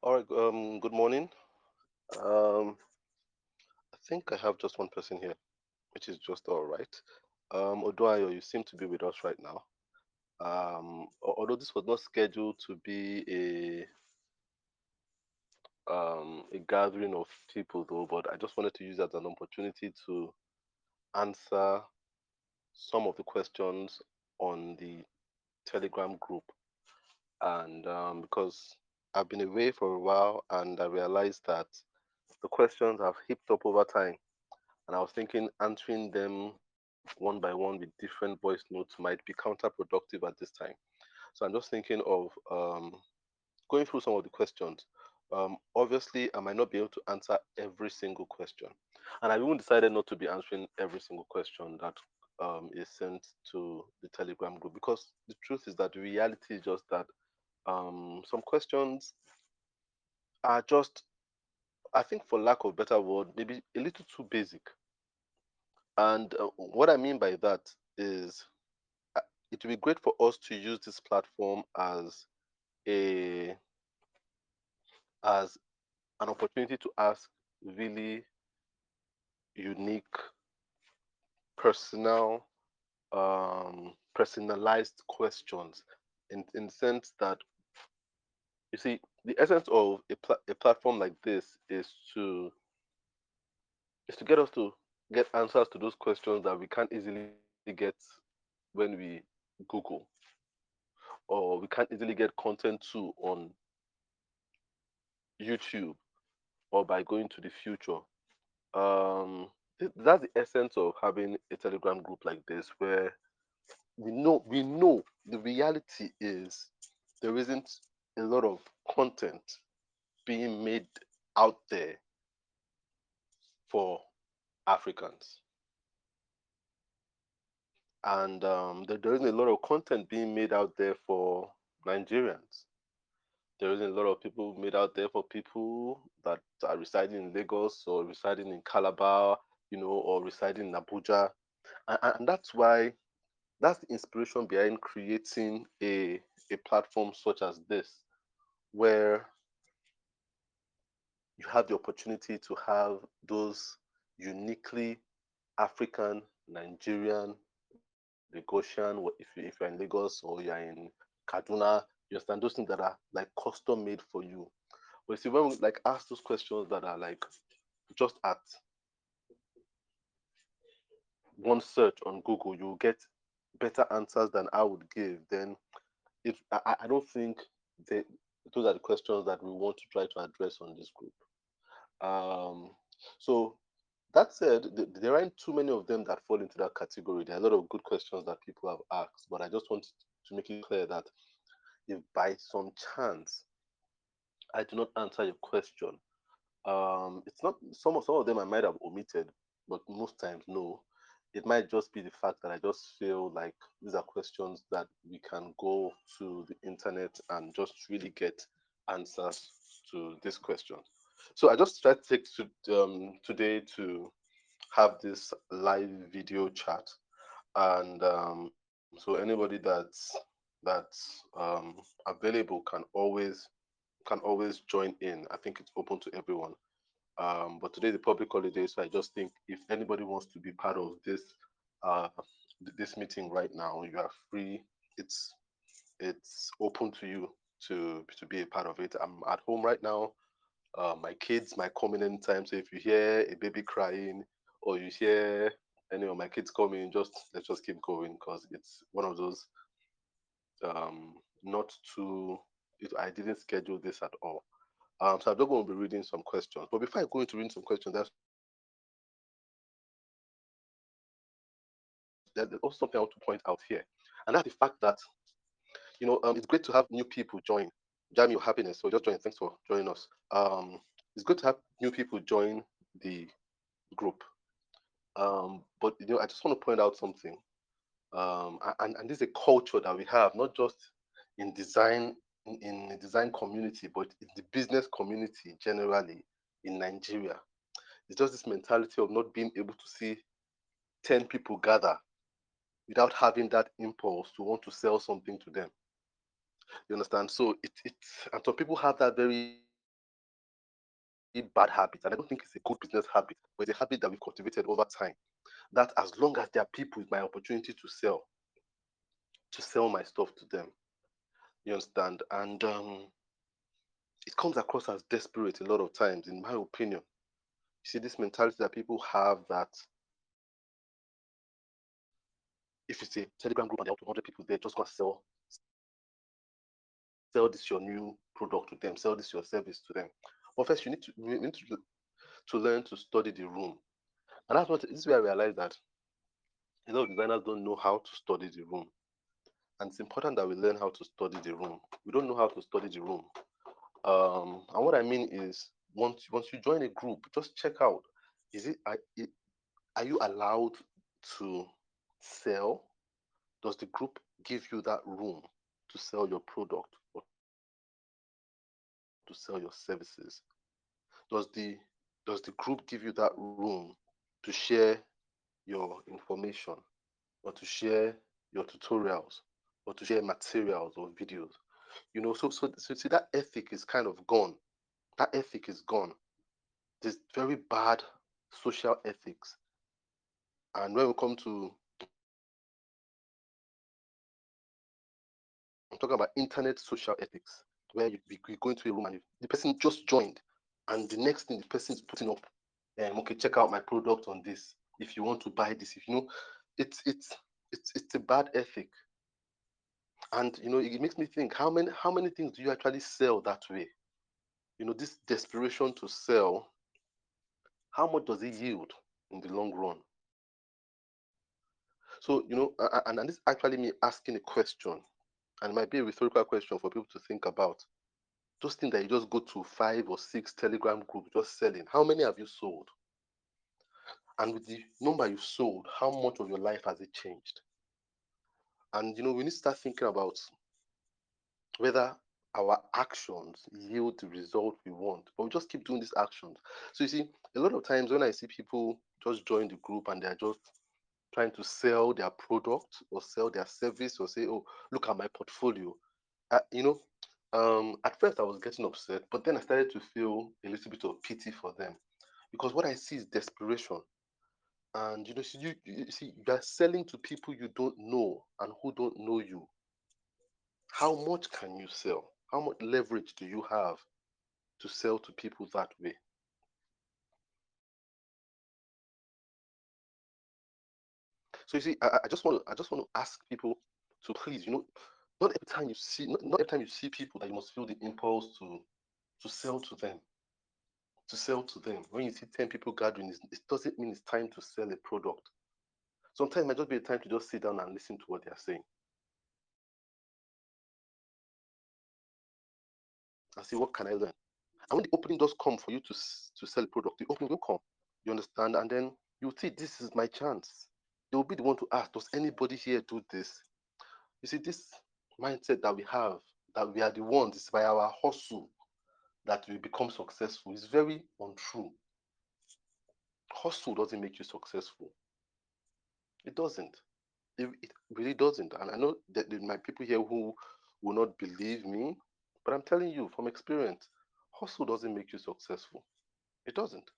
All right, um, good morning. Um, I think I have just one person here, which is just all right. Um, you seem to be with us right now. Um, although this was not scheduled to be a um, a gathering of people, though, but I just wanted to use as an opportunity to answer some of the questions on the Telegram group, and um, because I've been away for a while, and I realized that the questions have heaped up over time. And I was thinking answering them one by one with different voice notes might be counterproductive at this time. So I'm just thinking of um, going through some of the questions. Um, obviously, I might not be able to answer every single question. And I've even decided not to be answering every single question that um, is sent to the Telegram group because the truth is that reality is just that um, some questions are just, I think, for lack of better word, maybe a little too basic. And uh, what I mean by that is uh, it would be great for us to use this platform as a as an opportunity to ask really unique, personal, um, personalized questions in, in the sense that you see the essence of a, a platform like this is to is to get us to get answers to those questions that we can't easily get when we Google or we can't easily get content to on YouTube or by going to the future. Um, that's the essence of having a Telegram group like this, where we know we know the reality is there isn't a lot of content being made out there for Africans. And um, there, isn't a lot of content being made out there for Nigerians. There isn't a lot of people made out there for people that are residing in Lagos or residing in Calabar, you know, or residing in Abuja. And, and that's why that's the inspiration behind creating a, a platform such as this, where you have the opportunity to have those uniquely African, Nigerian, Lagosian, if, you, if you're in Lagos or you're in Kaduna, you understand those things that are like custom made for you. But see, when we like ask those questions that are like just at one search on Google, you'll get better answers than I would give. Then if I, I don't think that those are the questions that we want to try to address on this group. Um, so that said, th- there aren't too many of them that fall into that category. There are a lot of good questions that people have asked, but I just want to make it clear that if by some chance I do not answer your question, um, it's not some of some of them I might have omitted, but most times no. It might just be the fact that I just feel like these are questions that we can go to the internet and just really get answers to this question. So I just tried to take to, um, today to have this live video chat, and um, so anybody that's that's um, available can always can always join in. I think it's open to everyone. Um, but today the public holiday, so I just think if anybody wants to be part of this uh, this meeting right now, you are free. It's it's open to you to to be a part of it. I'm at home right now. Uh, my kids might come in anytime. So if you hear a baby crying or you hear any of my kids coming, just let's just keep going because it's one of those um, not too. It, I didn't schedule this at all. Um, so I'm just going to be reading some questions. But before I go into reading some questions, that's there's also something I want to point out here, and that's the fact that you know um, it's great to have new people join. Jam your happiness. So just join. Thanks for joining us. Um, it's good to have new people join the group. Um, but you know, I just want to point out something. Um, and, and this is a culture that we have, not just in design in, the design community, but in the business community generally in Nigeria. It's just this mentality of not being able to see 10 people gather without having that impulse to want to sell something to them. You understand? So it, it and some people have that very bad habit, and I don't think it's a good business habit, but it's a habit that we've cultivated over time. That as long as there are people with my opportunity to sell, to sell my stuff to them. You understand? And um, it comes across as desperate a lot of times, in my opinion. You see, this mentality that people have that if it's a Telegram group and there are 200 people there, just go sell, sell this your new product to them, sell this your service to them. But first, you need to you need to, to learn to study the room, and that's what this is where I realized that a lot of designers don't know how to study the room, and it's important that we learn how to study the room. We don't know how to study the room, um, and what I mean is once once you join a group, just check out is it are, are you allowed to sell? Does the group give you that room to sell your product or to sell your services? Does the does the group give you that room to share your information or to share your tutorials or to share materials or videos? You know, so so, so see that ethic is kind of gone. That ethic is gone. This very bad social ethics. And when we come to I'm talking about internet social ethics, where you, you go into a room and you, the person just joined, and the next thing the person is putting up, um, okay, check out my product on this. If you want to buy this, if you know, it's it's it's it's a bad ethic. And you know, it makes me think how many how many things do you actually sell that way? You know, this desperation to sell, how much does it yield in the long run? So, you know, and, and this is actually me asking a question and might be a rhetorical question for people to think about. Those things that you just go to five or six Telegram groups just selling, how many have you sold? And with the number you sold, how much of your life has it changed? And you know, we need to start thinking about whether our actions yield the result we want, but we just keep doing these actions. So you see, a lot of times when I see people just join the group and they're just trying to sell their product or sell their service or say, oh, look at my portfolio. Uh, you know, um, at first I was getting upset, but then I started to feel a little bit of pity for them because what I see is desperation. And you know, see, you, you see, you are selling to people you don't know and who don't know you. How much can you sell? How much leverage do you have to sell to people that way? So you see, I, I just want to I just want to ask people to please, you know, not every time you see not, not every time you see people that you must feel the impulse to to sell to them. To sell to them. When you see 10 people gathering, it doesn't mean it's time to sell a product. Sometimes it might just be a time to just sit down and listen to what they are saying. And see what can I learn. And when the opening does come for you to to sell a product, the opening will come. You understand? And then you see this is my chance they will be the one to ask, does anybody here do this? You see, this mindset that we have, that we are the ones, it's by our hustle that we become successful, is very untrue. Hustle doesn't make you successful. It doesn't. It, it really doesn't. And I know that there might people here who will not believe me, but I'm telling you from experience, hustle doesn't make you successful. It doesn't.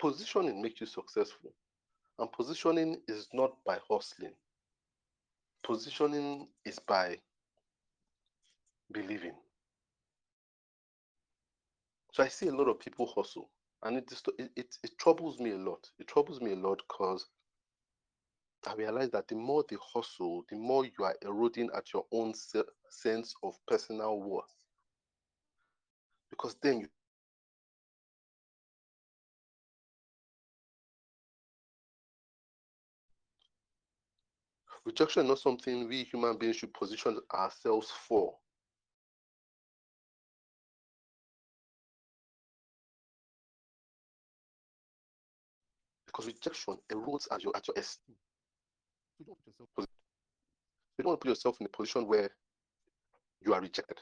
Positioning makes you successful. And positioning is not by hustling. Positioning is by believing. So I see a lot of people hustle, and it, it, it, it troubles me a lot. It troubles me a lot because I realize that the more they hustle, the more you are eroding at your own se sense of personal worth. Because then you Rejection is not something we human beings should position ourselves for. Because rejection erodes at your at your esteem. You don't, you don't want to put yourself in a position where you are rejected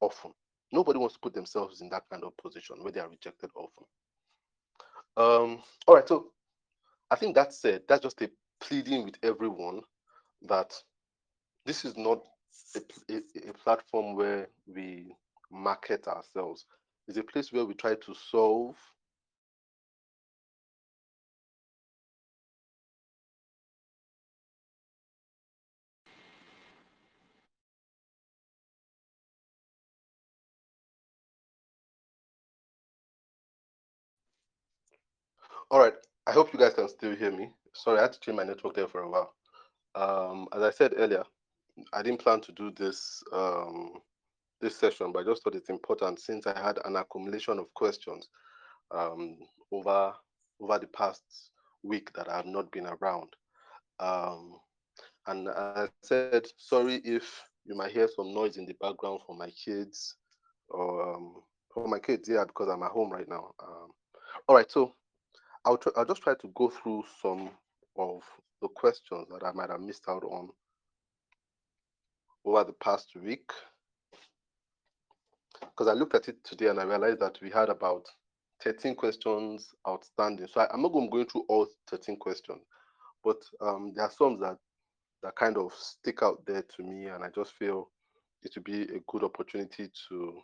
often. Nobody wants to put themselves in that kind of position where they are rejected often. Um, all right, so I think that said, that's just a pleading with everyone that this is not a, a, a platform where we market ourselves. It's a place where we try to solve All right. I hope you guys can still hear me. Sorry, I had to change my network there for a while. Um, as I said earlier, I didn't plan to do this um, this session, but I just thought it's important since I had an accumulation of questions um, over over the past week that I have not been around. Um, and I said, sorry if you might hear some noise in the background for my kids or um, for my kids, yeah, because I'm at home right now. Um, all right, so I'll, try, I'll just try to go through some of the questions that I might have missed out on over the past week. Because I looked at it today and I realized that we had about 13 questions outstanding. So I, am not going to go through all 13 questions, but um, there are some that, that kind of stick out there to me and I just feel it would be a good opportunity to,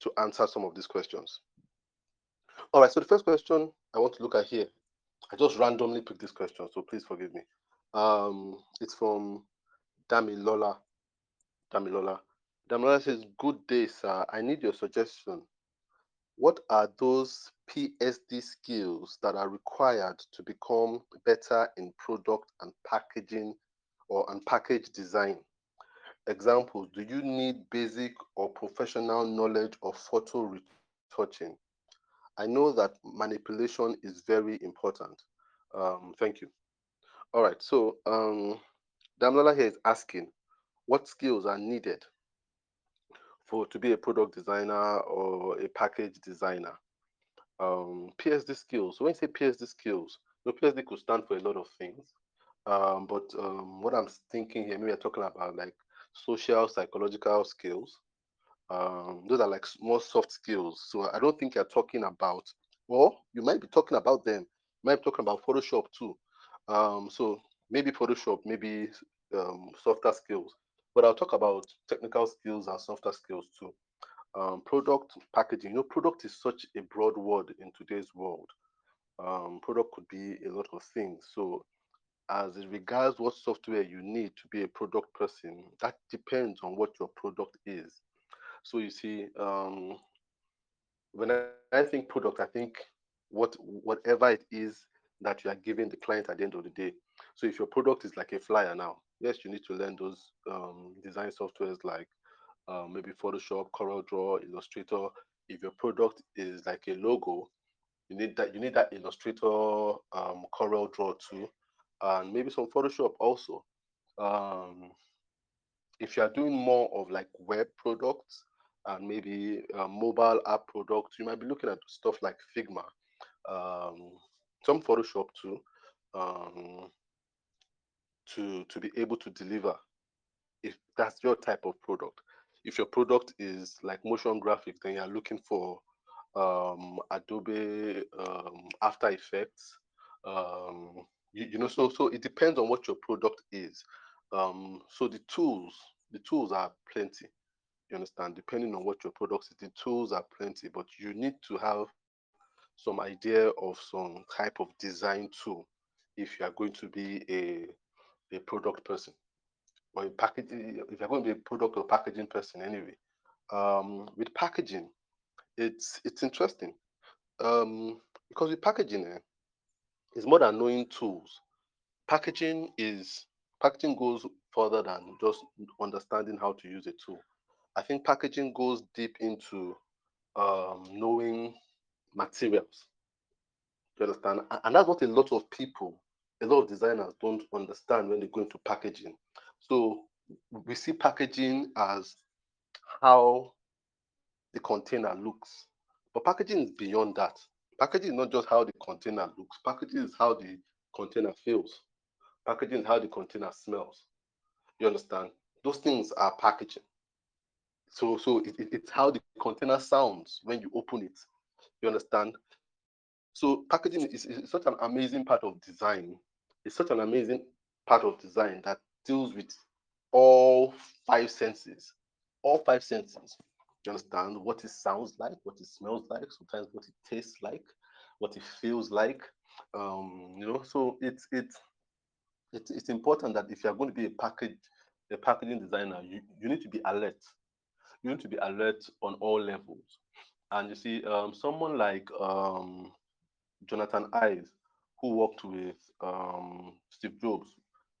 to answer some of these questions. All right, so the first question I want to look at here, I just randomly picked this question, so please forgive me. Um, it's from Damilola. Damilola. Damilola says, Good day, sir. I need your suggestion. What are those PSD skills that are required to become better in product and packaging or and package design? Examples, do you need basic or professional knowledge of photo retouching? I know that manipulation is very important. Um, thank you. All right, so um, Damlola here is asking, what skills are needed for to be a product designer or a package designer? Um, PSD skills. When you say PSD skills, the PSD could stand for a lot of things. Um, but um, what I'm thinking here, maybe we're talking about like social, psychological skills, um, those are like more soft skills. So I don't think you're talking about, or you might be talking about them. You might be talking about Photoshop too. Um, so maybe Photoshop, maybe um, softer skills. But I'll talk about technical skills and softer skills too. Um, product packaging. You know, product is such a broad word in today's world. Um, product could be a lot of things. So as regards what software you need to be a product person, that depends on what your product is. So you see, um, when I, I think product, I think what whatever it is that you are giving the client at the end of the day. So if your product is like a flyer now, yes, you need to learn those um, design softwares like uh, maybe Photoshop, CorelDRAW, Illustrator. If your product is like a logo, you need that you need that Illustrator, um, CorelDRAW too, and maybe some Photoshop also. Um, if you are doing more of like web products, and maybe uh, mobile app product. You might be looking at stuff like Figma, um, some Photoshop too, um, to to be able to deliver. If that's your type of product, if your product is like motion graphics, then you're looking for um, Adobe um, After Effects. Um, you, you know, so so it depends on what your product is. Um, so the tools, the tools are plenty. You understand? Depending on what your product is, the tools are plenty, but you need to have some idea of some type of design tool if you are going to be a, a product person or a if you're going to be a product or packaging person anyway. Um, with packaging, it's it's interesting. Um, because with packaging, eh, it's more than knowing tools. Packaging is packaging goes further than just understanding how to use a tool. I think packaging goes deep into um, knowing materials. You understand? And that's what a lot of people, a lot of designers don't understand when they go into packaging. So we see packaging as how the container looks. But packaging is beyond that. Packaging is not just how the container looks. Packaging is how the container feels. Packaging is how the container smells. You understand? Those things are packaging. So so it, it, it's how the container sounds when you open it. You understand? So packaging is, is such an amazing part of design. It's such an amazing part of design that deals with all five senses. All five senses. You understand what it sounds like, what it smells like, sometimes what it tastes like, what it feels like. Um, you know, so it's it's it's it's important that if you're going to be a package a packaging designer, you, you need to be alert. You need to be alert on all levels. And you see, um, someone like um, Jonathan Ives, who worked with um, Steve Jobs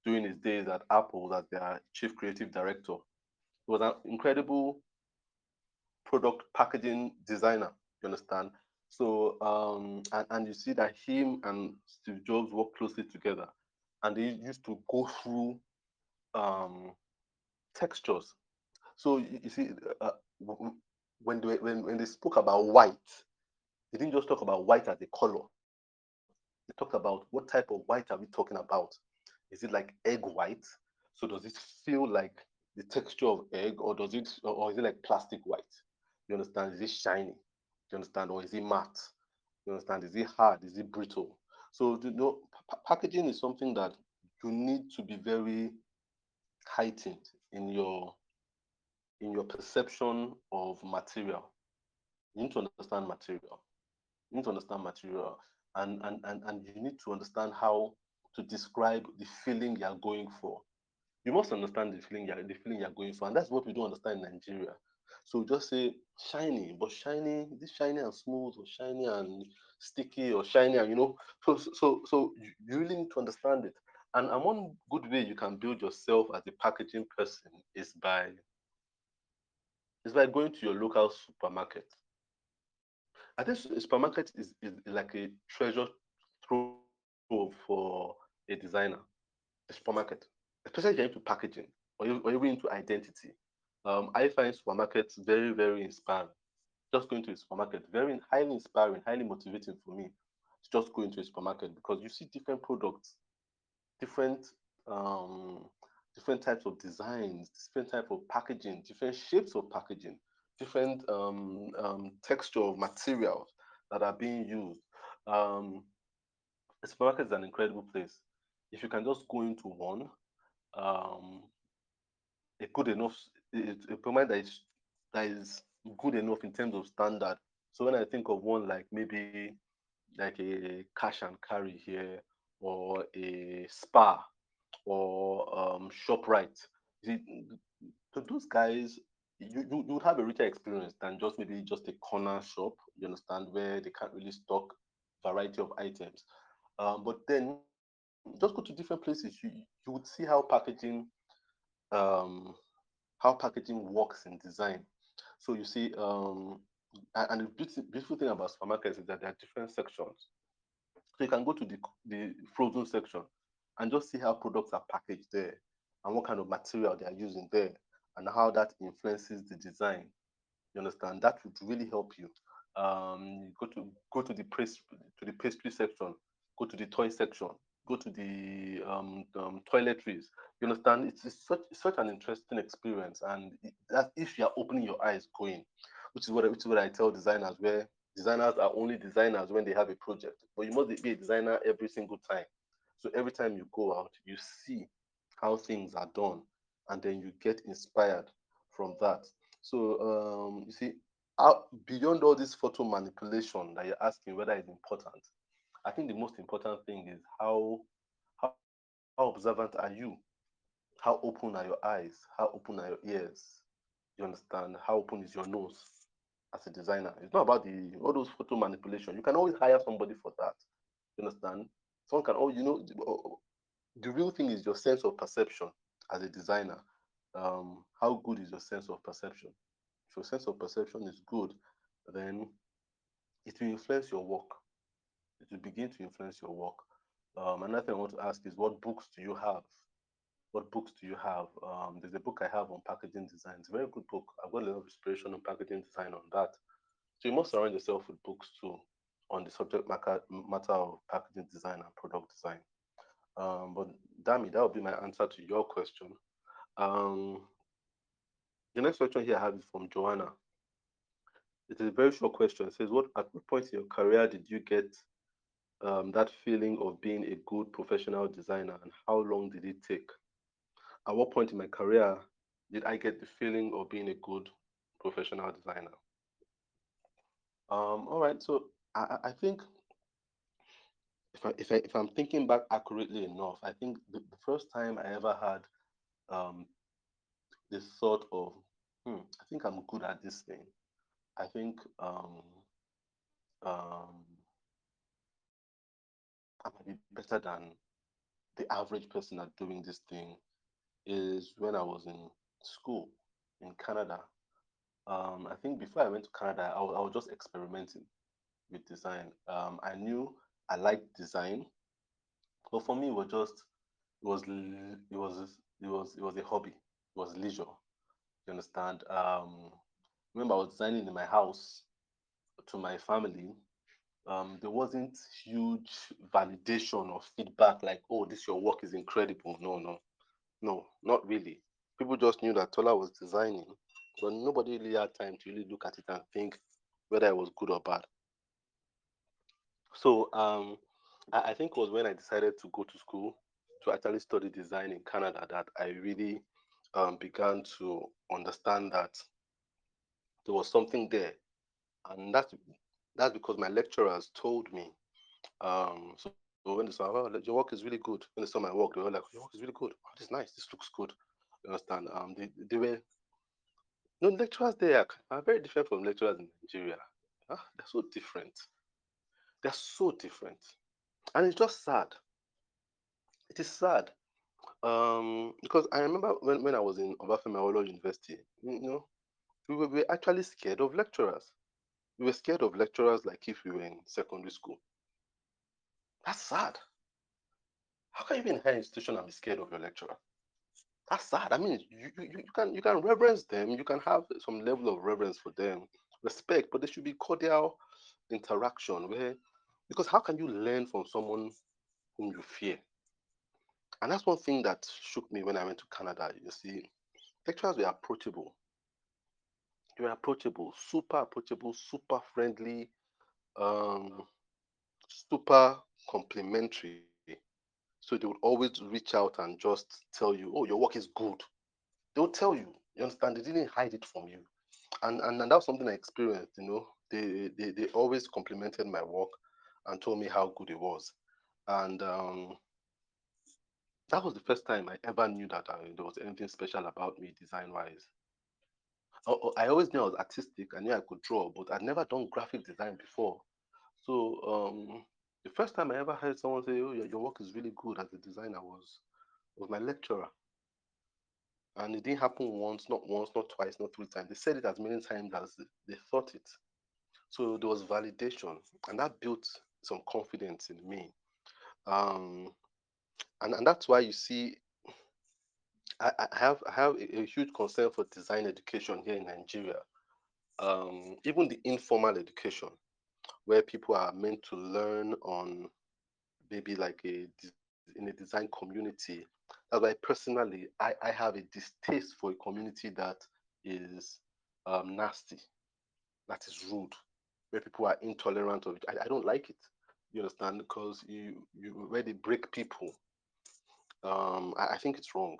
during his days at Apple as their chief creative director, he was an incredible product packaging designer. You understand? So um, and, and you see that him and Steve Jobs work closely together, and they used to go through um, textures. So you, see, uh, when they when, when they spoke about white, they didn't just talk about white as a color. They talked about what type of white are we talking about? Is it like egg white? So does it feel like the texture of egg, or does it, or is it like plastic white? You understand? Is it shiny? You understand? Or is it matte? You understand? Is it hard? Is it brittle? So you know, packaging is something that you need to be very heightened in your in your perception of material. You need to understand material. You need to understand material and, and, and, and you need to understand how to describe the feeling you're going for. You must understand the feeling you're the feeling you're going for, and that's what we don't understand in Nigeria. So just say shiny, but shiny, this shiny and smooth, or shiny and sticky, or shiny and you know. So so so you really need to understand it. And, and one good way you can build yourself as a packaging person is by is by going to your local supermarket. I think supermarket is, is like a treasure trove for a designer. A supermarket, especially if you're into packaging or, you, or even into identity. Um, I find supermarkets very, very inspiring. Just going to a supermarket, very highly inspiring, highly motivating for me to just go into a supermarket because you see different products, different um, different types of designs, different type of packaging, different shapes of packaging, different um, um, texture of materials that are being used. Um, the supermarket is an incredible place. If you can just go into one, um, a good enough, a, a permit that is, that is good enough in terms of standard. So when I think of one like maybe like a cash and carry here or a Spar or um, ShopRite. See, to those guys, you, you, would have a richer experience than just maybe just a corner shop, you understand, where they can't really stock variety of items. Um, but then just go to different places, you, you would see how packaging um, how packaging works in design. So you see, um, and the beautiful, beautiful thing about supermarkets is that there are different sections. So you can go to the, the frozen section and just see how products are packaged there and what kind of material they are using there and how that influences the design. You understand? That would really help you. Um, go to go to the press to the pastry section, go to the toy section, go to the um, um, toiletries. You understand? It's, it's such such an interesting experience, and that if you are opening your eyes, going, which is what which is what I tell designers, where designers are only designers when they have a project, but you must be a designer every single time. So every time you go out, you see how things are done, and then you get inspired from that. So um, you see, out, beyond all this photo manipulation that you're asking whether it's important, I think the most important thing is how how, how observant are you? How open are your eyes? How open are your ears? You understand? How open is your nose as a designer? It's not about the all those photo manipulation. You can always hire somebody for that. You understand? Someone can, oh, you know, the real thing is your sense of perception as a designer. Um, how good is your sense of perception? If your sense of perception is good, then it will influence your work. It will begin to influence your work. Um, another thing I want to ask is what books do you have? What books do you have? Um, there's a book I have on packaging design. It's a very good book. I've got a lot of inspiration on packaging design on that. So you must surround yourself with books too on the subject matter, of packaging design and product design. Um, but Dami, that would be my answer to your question. Um, the next question here I have is from Joanna. It is a very short question. It says, "What at what point in your career did you get um, that feeling of being a good professional designer, and how long did it take? At what point in my career did I get the feeling of being a good professional designer. Um, all right, so I, I think if I, if I if I'm thinking back accurately enough, I think the, the first time I ever had um, this thought of, hmm, I think I'm good at this thing. I think um, um, I might be better than the average person at doing this thing is when I was in school in Canada. Um, I think before I went to Canada, I I was just experimenting with design. Um, I knew I liked design, but for me, it was just it was it was it was it was a hobby. It was leisure. You understand? Um, remember, I was designing in my house to my family. Um, there wasn't huge validation or feedback like, "Oh, this your work is incredible." No, no, no, not really. People just knew that Tola was designing, but nobody really had time to really look at it and think whether it was good or bad. So um, I, I think it was when I decided to go to school to actually study design in Canada that I really um, began to understand that there was something there, and that's that's because my lecturers told me. Um, so when they saw, oh, your work is really good. When they saw my work, they were like, your work is really good. Oh, this is nice. This looks good. You understand? Um, they, they were no lecturers there are very different from lecturers in Nigeria. Ah, they're so different. They're so different, and it's just sad. It is sad um, because I remember when, when I was in Obafemi Awolowo University, you know, we were, we were actually scared of lecturers. We were scared of lecturers like if we were in secondary school. That's sad. How can you be in higher institution and be scared of your lecturer? That's sad. I mean, you, you, you can you can reverence them. You can have some level of reverence for them, respect, but there should be cordial interaction where, because how can you learn from someone whom you fear? And that's one thing that shook me when I went to Canada. You see, lecturers were approachable. They were approachable, super approachable, super friendly, um, super complimentary. So they would always reach out and just tell you, "Oh, your work is good." They'll tell you. You understand? They didn't hide it from you, and and, and that's something I experienced. You know, they, they they always complimented my work and told me how good it was, and um, that was the first time I ever knew that I, there was anything special about me design wise. I, I always knew I was artistic. I knew I could draw, but I'd never done graphic design before. So um, the first time I ever heard someone say, "Oh, your, your work is really good as a designer," was was my lecturer. And it didn't happen once, not once, not twice, not three times. They said it as many times as they thought it. So there was validation, and that built some confidence in me. Um, and, and that's why you see I, I have I have a, a, huge concern for design education here in Nigeria. Um, even the informal education, where people are meant to learn on maybe like a in a design community. That's why personally I, I have a distaste for a community that is um, nasty, that is rude, where people are intolerant of it. I, I don't like it. You understand? Because you you where they break people. Um, I, I think it's wrong.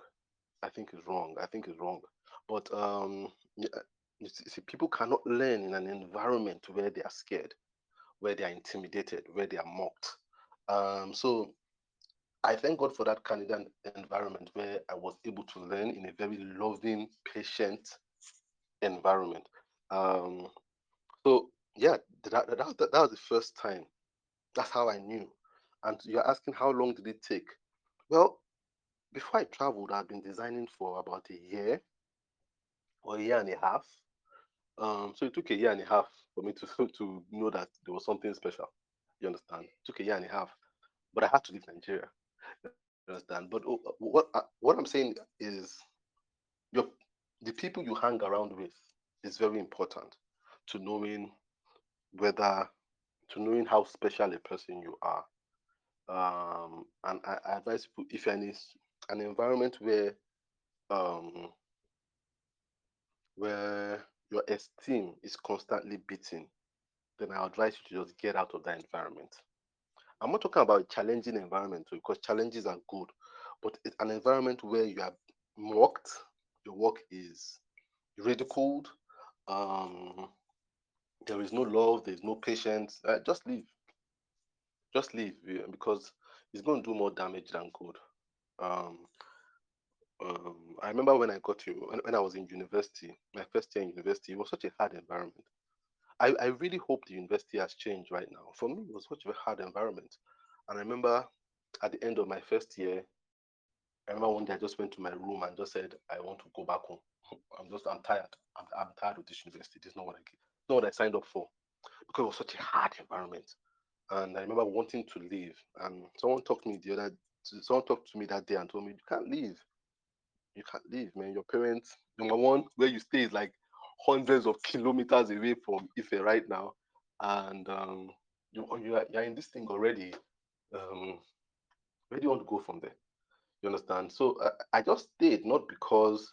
I think it's wrong. I think it's wrong. But um, you see, people cannot learn in an environment where they are scared, where they are intimidated, where they are mocked. Um, so I thank God for that Canadian environment where I was able to learn in a very loving, patient environment. Um, so yeah, that, that, that, that was the first time. That's how I knew. And you're asking how long did it take? Well, before I traveled, I'd been designing for about a year or a year and a half. Um, so it took a year and a half for me to to know that there was something special. You understand? It took a year and a half, but I had to leave Nigeria. You understand? But oh, what uh, what I'm saying is, your the people you hang around with is very important to knowing whether to knowing how special a person you are. Um, and I, I advise people if you're in an environment where um, where your esteem is constantly beaten, then I advise you to just get out of that environment. I'm not talking about a challenging environment because challenges are good, but it's an environment where you are mocked, your work is ridiculed, um, there is no love, there is no patience, uh, just leave. Just leave because it's going to do more damage than good. Um, um, I remember when I got to when, when I was in university, my first year in university, it was such a hard environment. I, I really hope the university has changed right now. For me, it was such a hard environment. And I remember at the end of my first year, I remember one day I just went to my room and just said, I want to go back home. I'm just, I'm tired. I'm, I'm tired of this university. This is not what I, not what I signed up for. Because it was such a hard environment. And I remember wanting to leave. And someone talked to me the other, someone talked to me that day and told me, you can't leave. You can't leave, man. Your parents, number one, where you stay is like hundreds of kilometers away from Ife right now, and um, you you are you're in this thing already. Um, where do you want to go from there? You understand? So I, I just stayed not because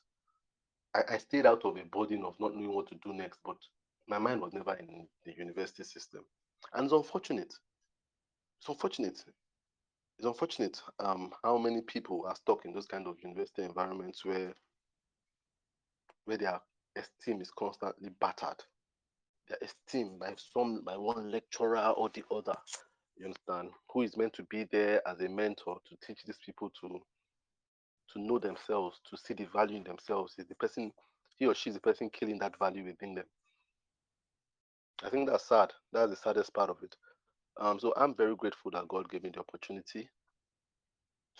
I, I stayed out of a burden of not knowing what to do next, but my mind was never in the university system, and it's unfortunate. It's unfortunate. It's unfortunate um, how many people are stuck in those kind of university environments where where their esteem is constantly battered. Their esteem by some by one lecturer or the other. You understand? Who is meant to be there as a mentor to teach these people to to know themselves, to see the value in themselves. Is the person he or she is the person killing that value within them. I think that's sad. That's the saddest part of it. Um, so I'm very grateful that God gave me the opportunity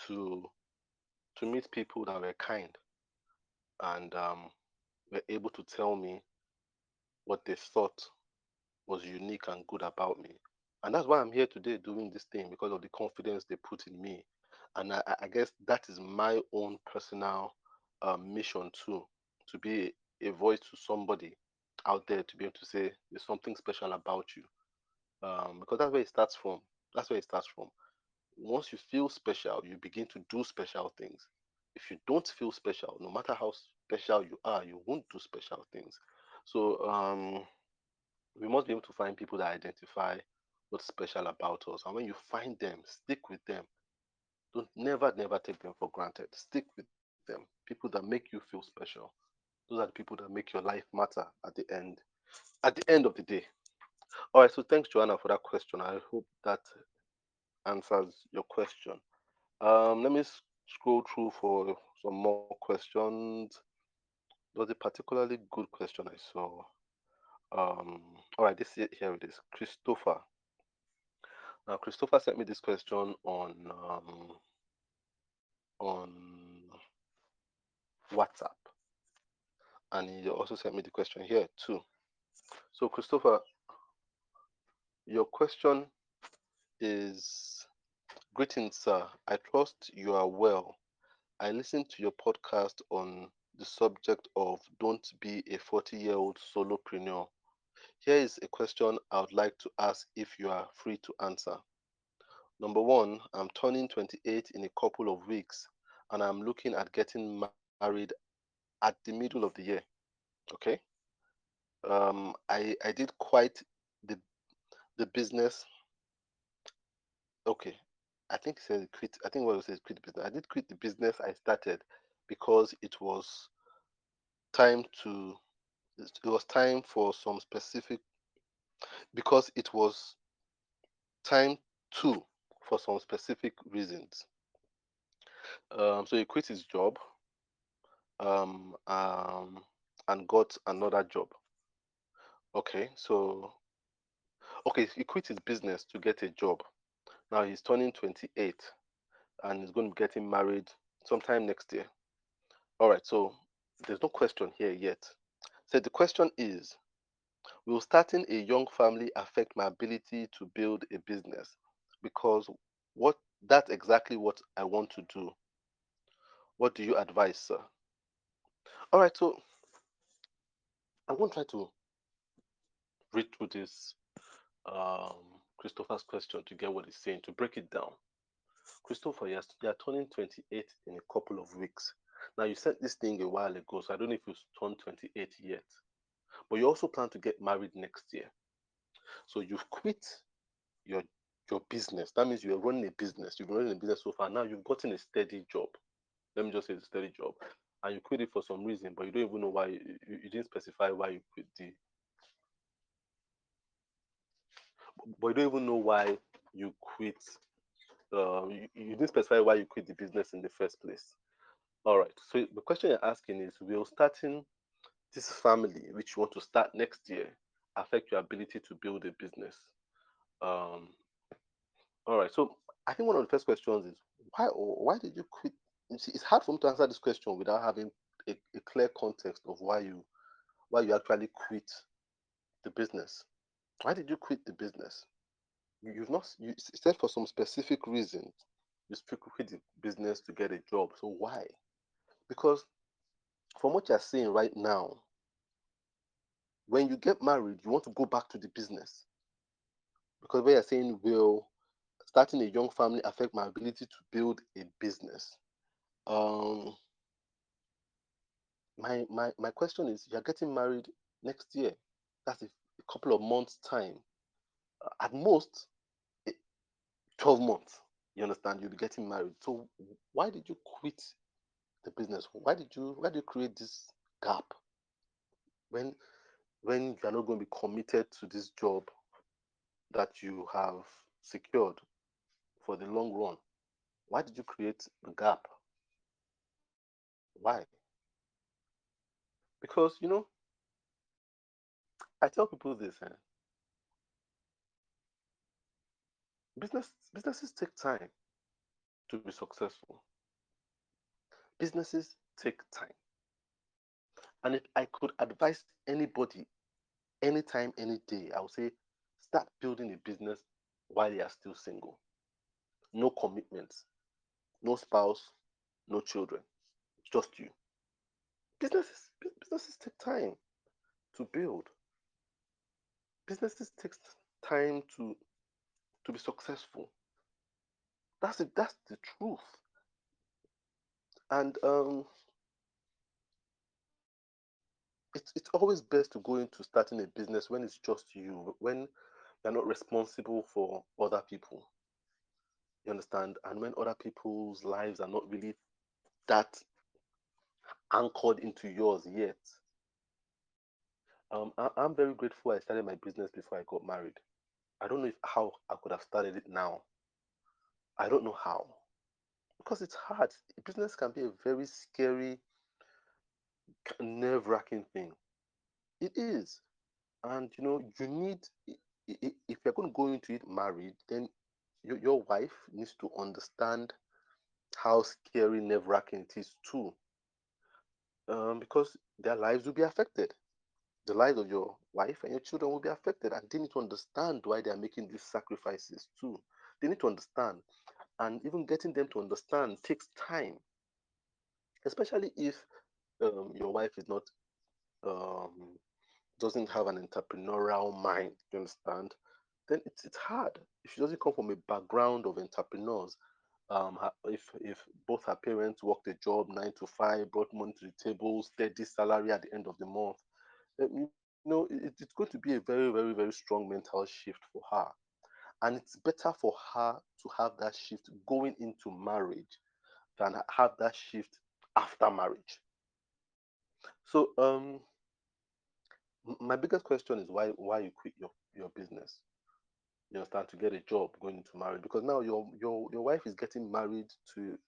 to to meet people that were kind and um, were able to tell me what they thought was unique and good about me. And that's why I'm here today doing this thing because of the confidence they put in me. And I, I guess that is my own personal um, mission too, to be a voice to somebody out there to be able to say there's something special about you. Um, because that's where it starts from. That's where it starts from. Once you feel special, you begin to do special things. If you don't feel special, no matter how special you are, you won't do special things. So um, we must be able to find people that identify what's special about us. And when you find them, stick with them. Don't never, never take them for granted. Stick with them. People that make you feel special. Those are the people that make your life matter at the end. At the end of the day. All right. So thanks, Joanna, for that question. I hope that answers your question. Um, let me scroll through for some more questions. There was a particularly good question I saw. Um, all right, this here it is. Christopher. Now, Christopher sent me this question on um, on WhatsApp, and he also sent me the question here too. So, Christopher, your question is Greetings, sir. I trust you are well. I listened to your podcast on the subject of don't be a 40 year old solopreneur. Here is a question I would like to ask if you are free to answer. Number one, I'm turning 28 in a couple of weeks and I'm looking at getting married at the middle of the year. Okay. Um, I, I did quite the the business. Okay, I think it says quit. I think what it says quit business. I did quit the business I started because it was time to. It was time for some specific. Because it was time to for some specific reasons. Um, so he quit his job. Um, um, and got another job. Okay, so okay, he quit his business to get a job. Now he's turning 28 and he's going to be getting married sometime next year. All right, so there's no question here yet. So the question is Will starting a young family affect my ability to build a business? Because what that's exactly what I want to do. What do you advise, sir? All right, so I'm going to try to read through this um, Christopher's question to get what he's saying, to break it down. Christopher, you're, you're turning 28 in a couple of weeks. Now, you sent this thing a while ago, so I don't know if you've turned 28 yet. But you also plan to get married next year. So you've quit your your business. That means you're running a business. You've been running a business so far. Now you've gotten a steady job. Let me just say a steady job. And you quit it for some reason, but you don't even know why. You, you didn't specify why you quit the. But you don't even know why you quit. Uh, you, you didn't specify why you quit the business in the first place. All right. So the question you're asking is: Will starting this family, which you want to start next year, affect your ability to build a business? Um, all right. So I think one of the first questions is why why did you quit? See, it's hard for me to answer this question without having a, a clear context of why you why you actually quit the business. Why did you quit the business? You've not you said for some specific reason you quit the business to get a job. So why? Because from what you're saying right now, when you get married, you want to go back to the business. Because what you're saying will starting a young family affect my ability to build a business? Um, my my my question is: You're getting married next year. That's a, a couple of months' time. At most, twelve months. You understand? You'll be getting married. So why did you quit the business? Why did you why did you create this gap when when you're not going to be committed to this job that you have secured for the long run. Why did you create a gap? Why? Because, you know, I tell people this, eh? Business, businesses take time to be successful. Businesses take time. And if I could advise anybody, anytime, any day, I would say start building a business while you are still single no commitments, no spouse, no children, just you. Businesses, businesses take time to build. Businesses take time to to be successful. That's it. That's the truth. And um, it's it's always best to go into starting a business when it's just you, when you're not responsible for other people. You understand? And when other people's lives are not really that anchored into yours yet. Um, I, am very grateful I started my business before I got married. I don't know if how I could have started it now. I don't know how. Because it's hard. Business can be a very scary, nerve wracking thing. It is. And you know, you need if you're going to go into it married, then your, your wife needs to understand how scary, nerve wracking it is too. Um, because their lives will be affected. The lives of your wife and your children will be affected, and they need to understand why they are making these sacrifices too. They need to understand, and even getting them to understand takes time, especially if um, your wife is not um, doesn't have an entrepreneurial mind. You understand? then it's, it's hard. If she doesn't come from a background of entrepreneurs, um, if if both her parents worked a job nine to five, brought money to the table, steady salary at the end of the month, um, you know, it, it's going to be a very, very, very strong mental shift for her. And it's better for her to have that shift going into marriage than have that shift after marriage. So, um, my biggest question is why why you quit your, your business? You understand, to get a job going into marriage because now your your your wife is getting married to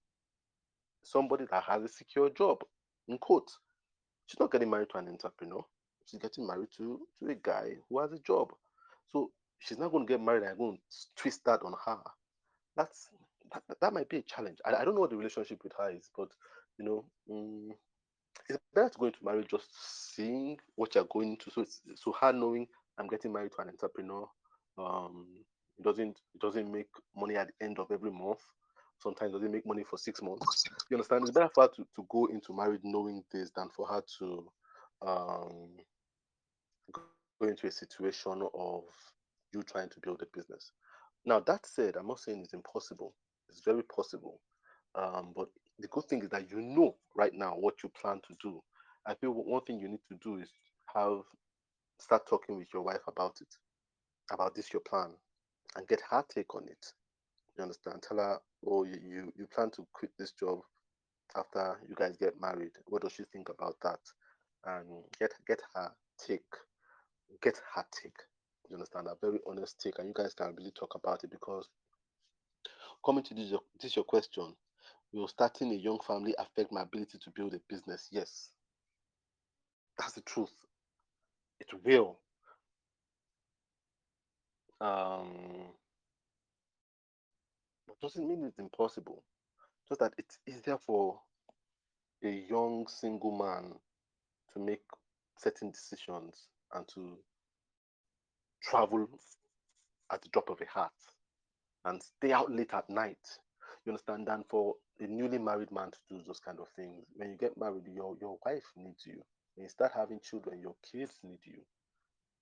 somebody that has a secure job. In quotes, she's not getting married to an entrepreneur. She's getting married to to a guy who has a job. So she's not going to get married and going to twist that on her. That's that, that might be a challenge. I, I don't know what the relationship with her is, but you know, um, it's better to go into marriage just seeing what you're going to. So so her knowing I'm getting married to an entrepreneur um, it doesn't it doesn't make money at the end of every month. Sometimes doesn't make money for six months. You understand? It's better for her to, to go into marriage knowing this than for her to um, go into a situation of you trying to build a business. Now that said, I'm not saying it's impossible. It's very possible. Um, but the good thing is that you know right now what you plan to do. I feel one thing you need to do is have start talking with your wife about it about this your plan and get her take on it. You understand? Tell her, oh, you, you, you plan to quit this job after you guys get married. What does she think about that? And get get her take, get her take. You understand? A very honest take, and you guys can really talk about it because coming to this, this your question. Will starting a young family affect my ability to build a business? Yes. That's the truth. It will. Um, but doesn't mean it's impossible. Just that it's easier for a young single man to make certain decisions and to travel at the drop of a hat and stay out late at night. You understand? Than for a newly married man to do those kind of things. When you get married, your your wife needs you. When you start having children, your kids need you.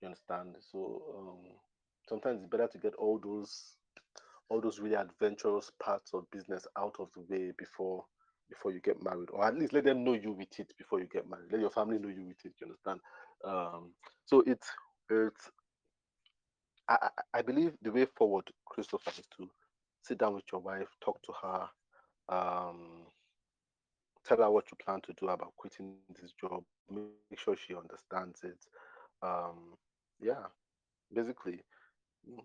You understand? So um, sometimes it's better to get all those all those really adventurous parts of business out of the way before before you get married, or at least let them know you with it before you get married. Let your family know you with it. You understand? Um, so it's it's. I, I believe the way forward, Christopher, is to sit down with your wife, talk to her, um, tell her what you plan to do about quitting this job, make sure she understands it. Um, yeah, basically,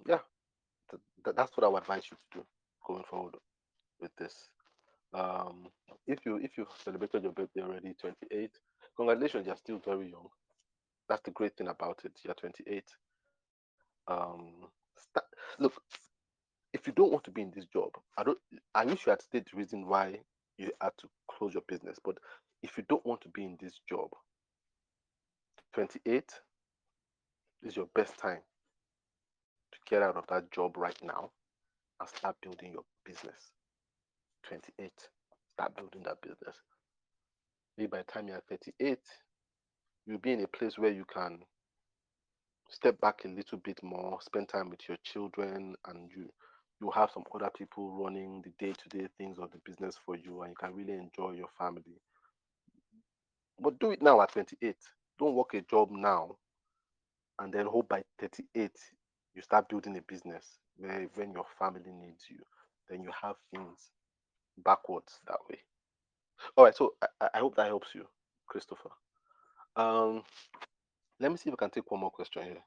yeah, th- that's what I would advise you to do going forward with this. Um, if you if you've celebrated your birthday already, 28, congratulations, you're still very young. That's the great thing about it. You're 28. Um, look, if you don't want to be in this job, I don't. I wish you had stated the reason why you had to close your business. But if you don't want to be in this job, 28 is your best time get out of that job right now and start building your business. 28, start building that business. Maybe by the time you're 38, you'll be in a place where you can step back a little bit more, spend time with your children, and you you have some other people running the day-to-day things of the business for you, and you can really enjoy your family. But do it now at 28. Don't work a job now, and then hope by 38 you start building a business where when your family needs you, then you have things backwards that way. All right, so I, I hope that helps you, Christopher. Um, let me see if I can take one more question here.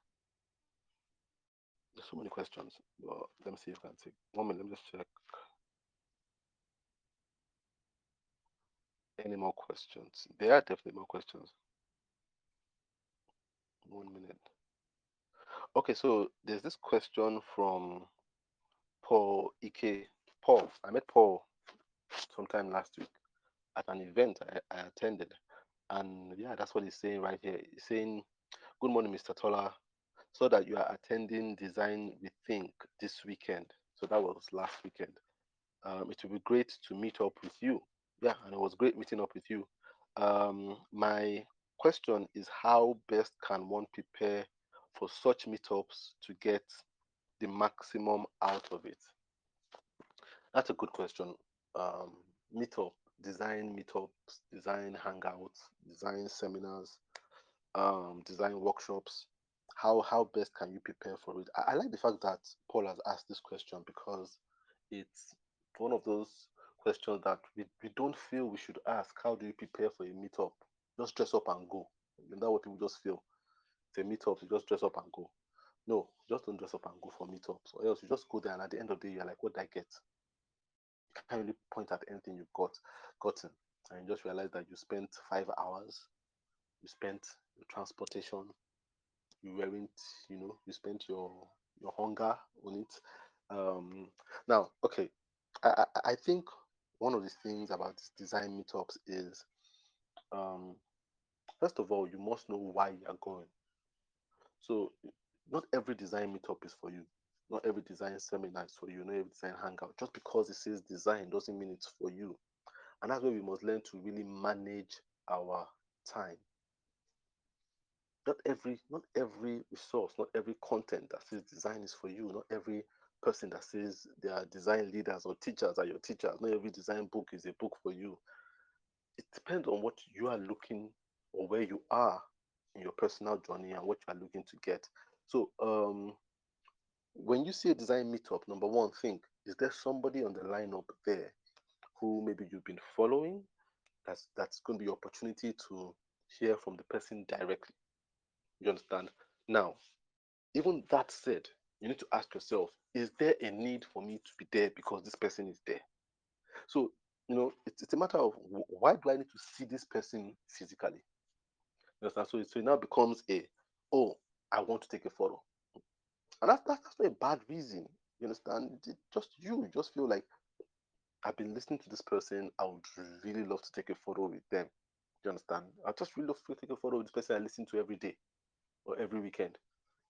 There's so many questions. Well, let me see if I can take one minute. Let me just check. Any more questions? There are definitely more questions. One minute. Okay, so there's this question from Paul Ike. Paul, I met Paul sometime last week at an event I, I attended. And yeah, that's what he's saying right here. He's saying, Good morning, Mr. Tola. So that you are attending Design We Think this weekend. So that was last weekend. Um, it will be great to meet up with you. Yeah, and it was great meeting up with you. Um, my question is how best can one prepare for such meetups to get the maximum out of it? That's a good question. Um, meetup, design meetups, design hangouts, design seminars, um, design workshops. How how best can you prepare for it? I, I like the fact that Paul has asked this question because it's one of those questions that we, we don't feel we should ask. How do you prepare for a meetup? Just dress up and go. Isn't that what people just feel? A meetup, you just dress up and go. No, just don't dress up and go for meetups, or else you just go there and at the end of the day you're like, what did I get? You can't really point at anything you've got gotten, and you just realize that you spent five hours, you spent your transportation, you weren't, you know, you spent your your hunger on it. Um, now, okay, I, I, I think one of the things about design meetups is, um, first of all, you must know why you are going. So, not every design meetup is for you. Not every design seminar is for you. Not every design hangout. Just because it says design doesn't mean it's for you. And that's where we must learn to really manage our time. Not every, not every resource, not every content that says design is for you. Not every person that says they are design leaders or teachers are your teachers. Not every design book is a book for you. It depends on what you are looking or where you are in your personal journey and what you are looking to get. So um, when you see a design meetup, number one, think is there somebody on the lineup there who maybe you've been following that's that's going to be your opportunity to hear from the person directly. You understand? Now, even that said, you need to ask yourself, is there a need for me to be there because this person is there? So, you know, it's, it's a matter of why do I need to see this person physically? Understand? So, so it now becomes a, oh, I want to take a photo. And that's, that's, that's not a bad reason. You understand? It just you just feel like I've been listening to this person. I would really love to take a photo with them. You understand? I just really love to take a photo with this person I listen to every day or every weekend.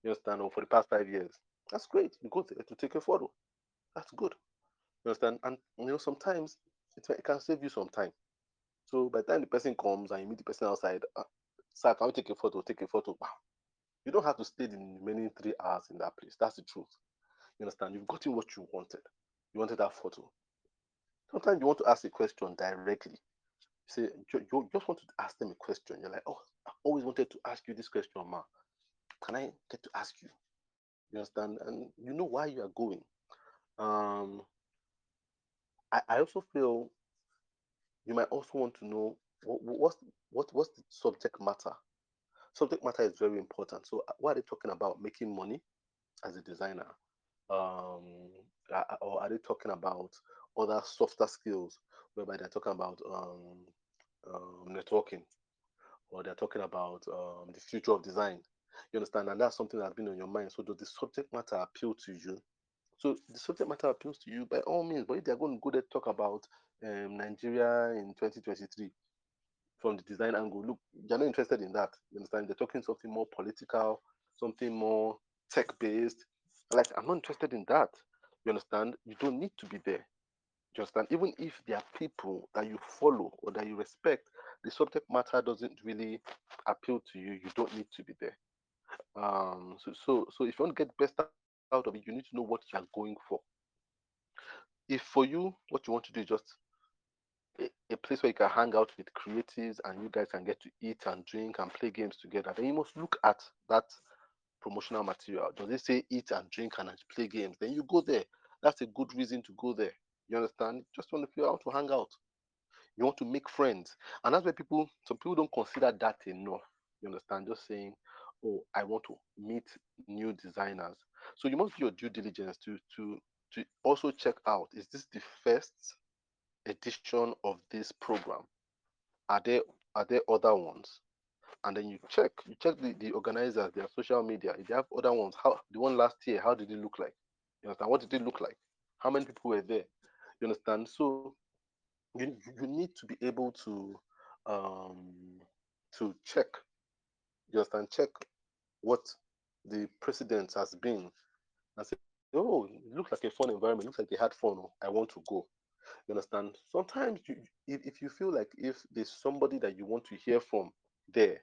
You understand? Or for the past five years. That's great. You go there to take a photo. That's good. You understand? And you know, sometimes it, it can save you some time. So by the time the person comes and you meet the person outside, uh, sir, can we take a photo? Take a photo. Wow. You don't have to stay the remaining three hours in that place. That's the truth. You understand? You've gotten what you wanted. You wanted that photo. Sometimes you want to ask a question directly. You say you, you just want to ask them a question. You're like, oh, I always wanted to ask you this question, ma. Can I get to ask you? You understand? And you know why you are going. Um, I, I also feel you might also want to know what, what's what what's the subject matter. Subject matter is very important. So, uh, what are they talking about? Making money as a designer, um, or are they talking about other softer skills, whereby they're talking about um, um, networking, or they're talking about um, the future of design. You understand? And that's something that's been on your mind. So, does the subject matter appeal to you? So, the subject matter appeals to you by all means. But if they're going to go there talk about um, Nigeria in 2023 from the design angle, look, you're not interested in that. You understand? They're talking something more political, something more tech based. Like, I'm not interested in that. You understand? You don't need to be there. You understand? Even if there are people that you follow or that you respect, the subject matter doesn't really appeal to you. You don't need to be there. Um, so, so, so if you want to get best out of it, you need to know what you are going for. If for you, what you want to do is just a, place where you can hang out with creatives and you guys can get to eat and drink and play games together, then you must look at that promotional material. Does it say eat and drink and play games? Then you go there. That's a good reason to go there. You understand? Just want to feel out to hang out. You want to make friends. And that's where people, some people don't consider that enough. You understand? Just saying, oh, I want to meet new designers. So you must do your due diligence to to to also check out is this the first edition of this program? Are there are there other ones? And then you check, you check the, the organizers, their social media. If they have other ones, how the one last year, how did it look like? You understand? What did it look like? How many people were there? You understand? So you, you need to be able to um to check. You understand? Check what the precedent has been and say, oh, it looks like a fun environment. It looks like they had fun. I want to go. You understand? Sometimes you, if, if you feel like if there's somebody that you want to hear from there,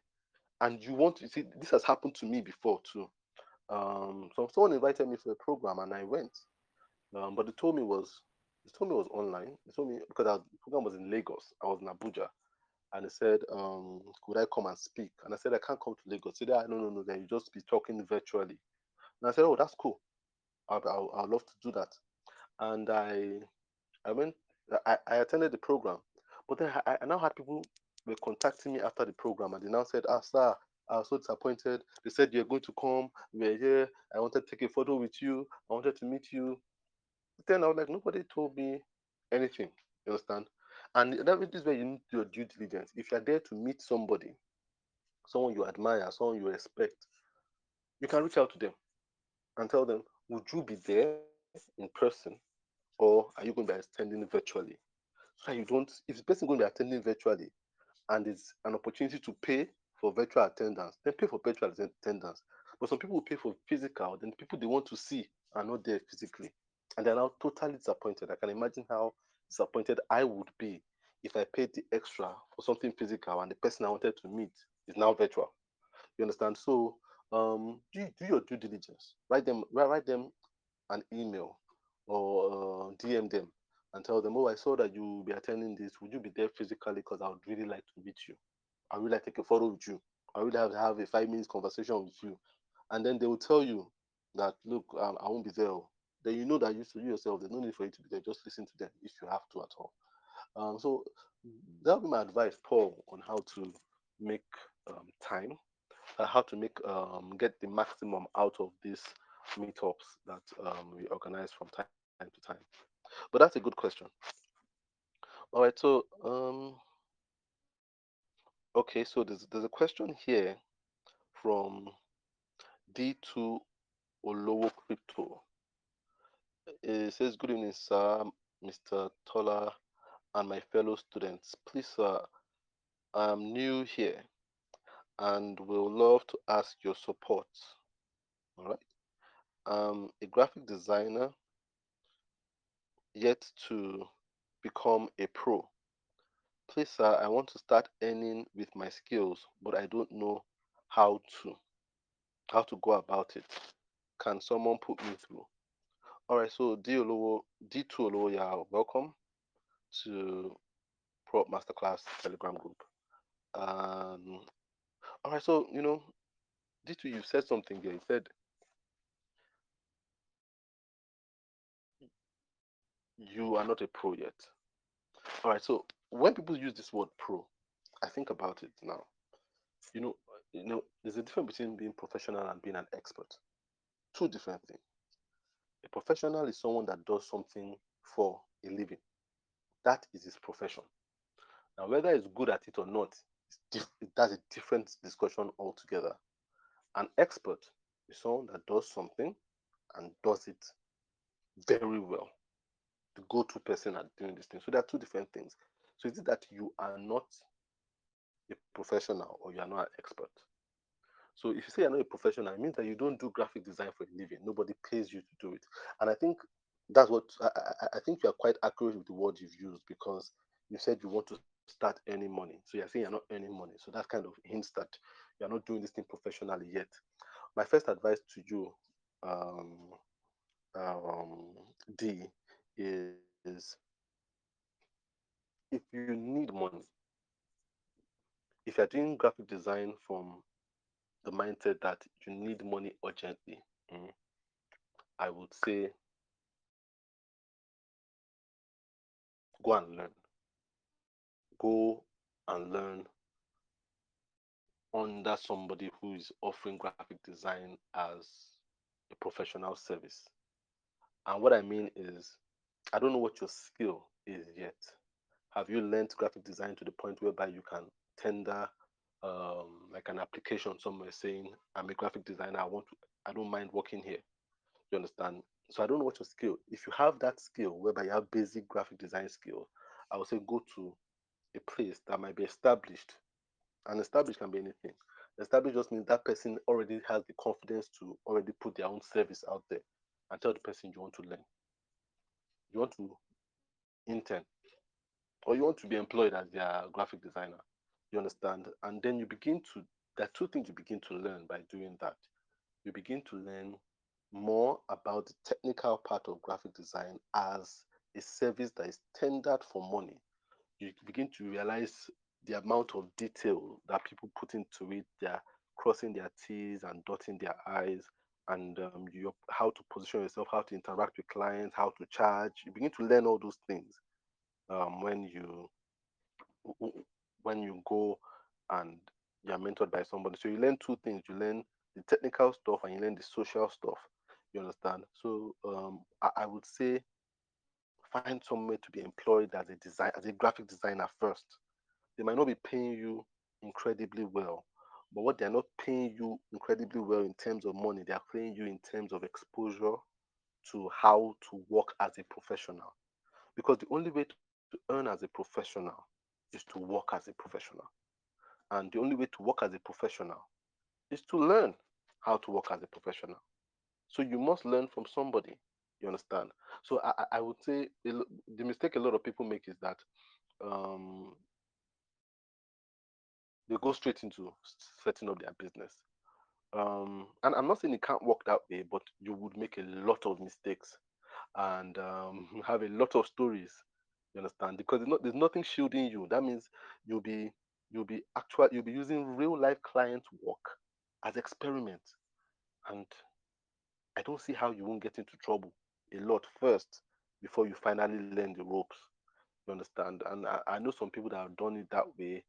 and you want to see, this has happened to me before too. Um, so someone invited me for a program and I went. Um, but they told me was they told me it was online. They told me because was, the program was in Lagos. I was in Abuja, and they said, um, "Could I come and speak?" And I said, "I can't come to Lagos." They said, "No, no, no. Then you just be talking virtually." And I said, "Oh, that's cool. I'd, I'd love to do that." And I, I went. I, I attended the program, but then I, I now had people were contacting me after the program, and they now said, "Ah, sir, I was so disappointed. They said you're going to come. We're here. I wanted to take a photo with you. I wanted to meet you. Then I was like, nobody told me anything. You understand? And that is where you need your due diligence. If you're there to meet somebody, someone you admire, someone you respect, you can reach out to them and tell them, would you be there in person or are you going to be attending virtually? So you don't, if the person going to be attending virtually and it's an opportunity to pay for virtual attendance, then pay for virtual attendance. But some people will pay for physical, then people they want to see are not there physically and they're now totally disappointed. I can imagine how disappointed I would be if I paid the extra for something physical and the person I wanted to meet is now virtual. You understand? So um, do, do your due diligence. Write them, write write them an email or uh, DM them and tell them, oh, I saw that you will be attending this. Would you be there physically? Because I would really like to meet you. I would like to take a photo with you. I would have to have a five minutes conversation with you. And then they will tell you that, look, um, I won't be there then you know that you, you yourself, there's no need for you to be there. Just listen to them if you have to at all. Um, so that would be my advice, Paul, on how to make um, time, uh, how to make um, get the maximum out of these meetups that um, we organize from time to time. But that's a good question. All right, so um, okay, so there's there's a question here from D2 Olowo Crypto. It says, Good evening, sir, Mr. Tola, and my fellow students. Please, sir, I'm new here and will love to ask your support. All right. I'm a graphic designer yet to become a pro. Please, sir, I want to start earning with my skills, but I don't know how to how to go about it. Can someone put me through? All right, so D D2 Olowo, yeah, welcome to Pro Masterclass Telegram group. Um, all right, so you know, D2, you said something here. You said you are not a pro yet. All right, so when people use this word pro, I think about it now. You know, you know, there's a difference between being professional and being an expert. Two different things. A professional is someone that does something for a living. That is his profession. Now, whether he's good at it or not, that's a different discussion altogether. An expert is someone that does something and does it very well. The go-to person at doing this thing. So there are two different things. So is it that you are not a professional or you are not an expert? So if you say you're not a professional, it means that you don't do graphic design for a living. Nobody pays you to do it. And I think that's what I, I, I think you are quite accurate with the word you've used because you said you want to start earning money. So you're saying you're not earning money. So that kind of hints that you're not doing this thing professionally yet. My first advice to you, um, um, D, is, if you need money, if you're doing graphic design from the mindset that you need money urgently, mm, I would say go and learn. Go and learn under somebody who is offering graphic design as a professional service. And what I mean is, I don't know what your skill is yet. Have you learned graphic design to the point whereby you can tender um, like an application somewhere saying, I'm a graphic designer, I want to, I don't mind working here. You understand? So I don't know what your skill. If you have that skill whereby you have basic graphic design skill, I would say go to a place that might be established. And established can be anything. Established just means that person already has the confidence to already put their own service out there and tell the person you want to learn. You want to intern or you want to be employed as their graphic designer. You understand? And then you begin to, there are two things you begin to learn by doing that. You begin to learn more about the technical part of graphic design as a service that is tendered for money. You begin to realize the amount of detail that people put into it. They're crossing their T's and dotting their I's, and um, you how to position yourself, how to interact with clients, how to charge. You begin to learn all those things um, when you when you go and you're mentored by somebody. So you learn two things. You learn the technical stuff and you learn the social stuff. You understand? So um, I, I, would say find somewhere to be employed as a design as a graphic designer first. They might not be paying you incredibly well, but what they're not paying you incredibly well in terms of money, they are paying you in terms of exposure to how to work as a professional. Because the only way to, earn as a professional is to work as a professional. And the only way to work as a professional is to learn how to work as a professional. So you must learn from somebody. You understand? So I, I would say the mistake a lot of people make is that um, they go straight into setting up their business. Um, and I'm not saying it can't work that way, but you would make a lot of mistakes and um, have a lot of stories you understand? Because not, there's nothing shielding you. That means you'll be you'll be actual you'll be using real life client work as experiment. And I don't see how you won't get into trouble a lot first before you finally learn the ropes. You understand? And I, I know some people that have done it that way,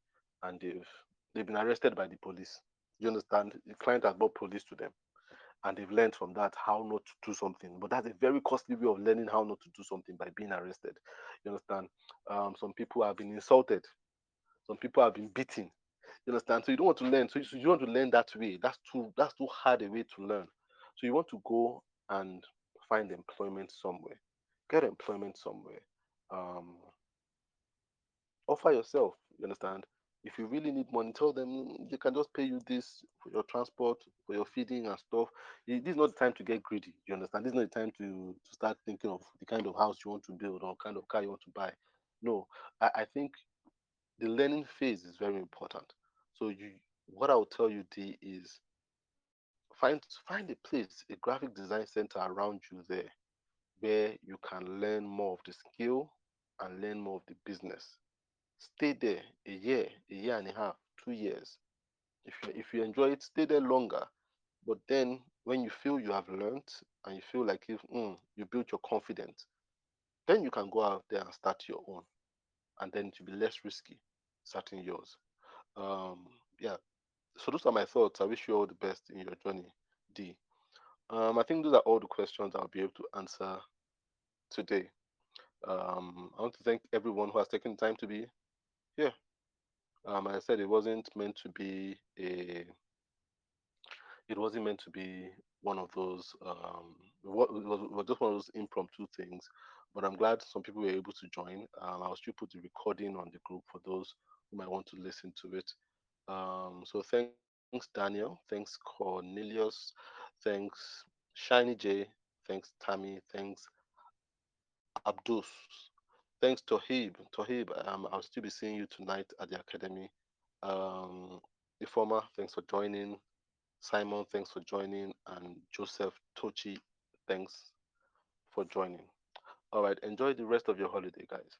and they've they've been arrested by the police. You understand? The client has brought police to them, and they've learned from that how not to do something. But that's a very costly way of learning how not to do something by being arrested. You understand? Um, some people have been insulted. Some people have been beaten. You understand? So you don't want to learn. So you, want to learn that way. That's too that's too hard a way to learn. So you want to go and find employment somewhere. Get employment somewhere. Um, offer yourself. You understand? If you really need money, tell them "Mm, they can just pay you this for your transport, for your feeding and stuff. This is not the time to get greedy. You understand? This is not the time to, to start thinking of the kind of house you want to build or kind of car you want to buy. No, I, I think the learning phase is very important. So you, what I will tell you, D, is find find a place, a graphic design center around you there, where you can learn more of the skill and learn more of the business. Stay there a year, a year and a half, two years. If you if you enjoy it, stay there longer. But then when you feel you have learned and you feel like if mm, you built your confidence, then you can go out there and start your own, and then to be less risky starting yours. Um, yeah. So those are my thoughts. I wish you all the best in your journey, D. Um, I think those are all the questions I'll be able to answer today. Um, I want to thank everyone who has taken time to be here. Um, I said it wasn't meant to be a it wasn't meant to be one of those um what it was, it was just one of those impromptu things but i'm glad some people were able to join. Um, i'll still put the recording on the group for those who might want to listen to it. Um so thanks daniel. Thanks cornelius. Thanks shiny j. Thanks tammy. Thanks abdus thanks tohib tohib um, i'll still be seeing you tonight at the academy um Ifoma, thanks for joining. Simon, thanks for joining. And Joseph Tochi, thanks for joining. All right, enjoy the rest of your holiday, guys.